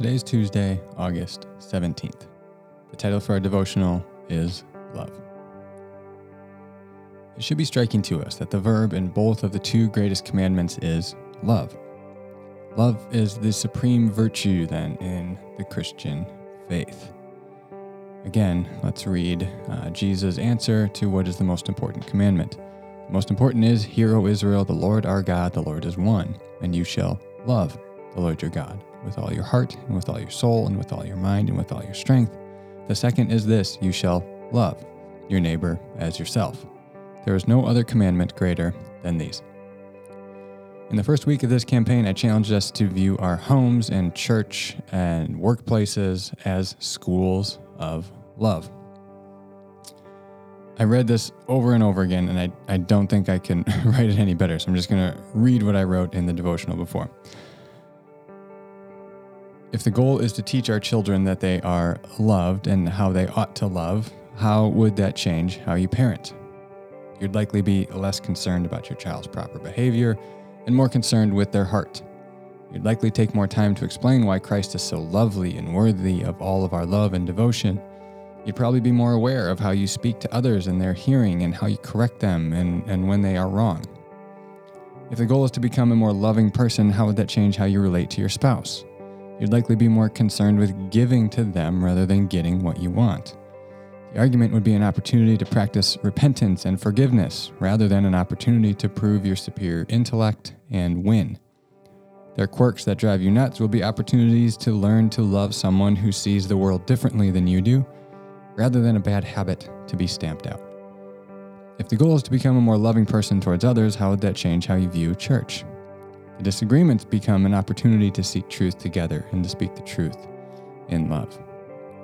Today is Tuesday, August 17th. The title for our devotional is Love. It should be striking to us that the verb in both of the two greatest commandments is love. Love is the supreme virtue, then, in the Christian faith. Again, let's read uh, Jesus' answer to what is the most important commandment. The most important is, Hear, O Israel, the Lord our God, the Lord is one, and you shall love the Lord your God with all your heart, and with all your soul, and with all your mind, and with all your strength. The second is this you shall love your neighbor as yourself. There is no other commandment greater than these. In the first week of this campaign, I challenged us to view our homes and church and workplaces as schools of love. I read this over and over again, and I, I don't think I can write it any better, so I'm just going to read what I wrote in the devotional before. If the goal is to teach our children that they are loved and how they ought to love, how would that change how you parent? You'd likely be less concerned about your child's proper behavior and more concerned with their heart. You'd likely take more time to explain why Christ is so lovely and worthy of all of our love and devotion. You'd probably be more aware of how you speak to others in their hearing and how you correct them and, and when they are wrong. If the goal is to become a more loving person, how would that change how you relate to your spouse? You'd likely be more concerned with giving to them rather than getting what you want. The argument would be an opportunity to practice repentance and forgiveness rather than an opportunity to prove your superior intellect and win. Their quirks that drive you nuts will be opportunities to learn to love someone who sees the world differently than you do, rather than a bad habit to be stamped out. If the goal is to become a more loving person towards others, how would that change how you view church? Disagreements become an opportunity to seek truth together and to speak the truth in love.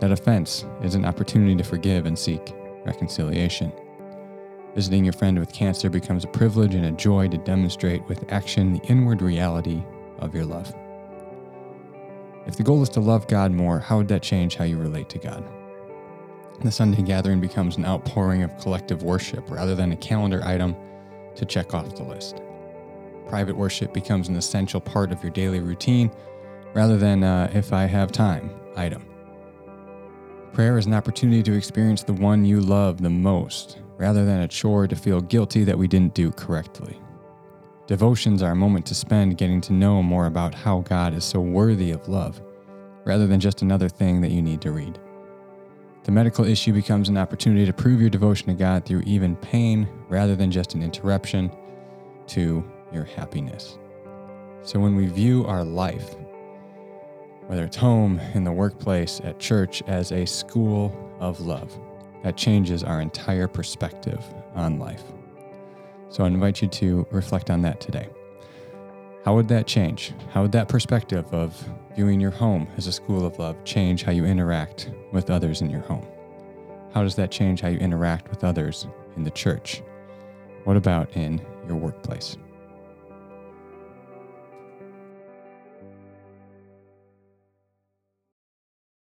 That offense is an opportunity to forgive and seek reconciliation. Visiting your friend with cancer becomes a privilege and a joy to demonstrate with action the inward reality of your love. If the goal is to love God more, how would that change how you relate to God? The Sunday gathering becomes an outpouring of collective worship rather than a calendar item to check off the list private worship becomes an essential part of your daily routine rather than uh, if I have time item. Prayer is an opportunity to experience the one you love the most rather than a chore to feel guilty that we didn't do correctly. Devotions are a moment to spend getting to know more about how God is so worthy of love rather than just another thing that you need to read. The medical issue becomes an opportunity to prove your devotion to God through even pain rather than just an interruption to your happiness. So when we view our life, whether it's home, in the workplace, at church, as a school of love, that changes our entire perspective on life. So I invite you to reflect on that today. How would that change? How would that perspective of viewing your home as a school of love change how you interact with others in your home? How does that change how you interact with others in the church? What about in your workplace?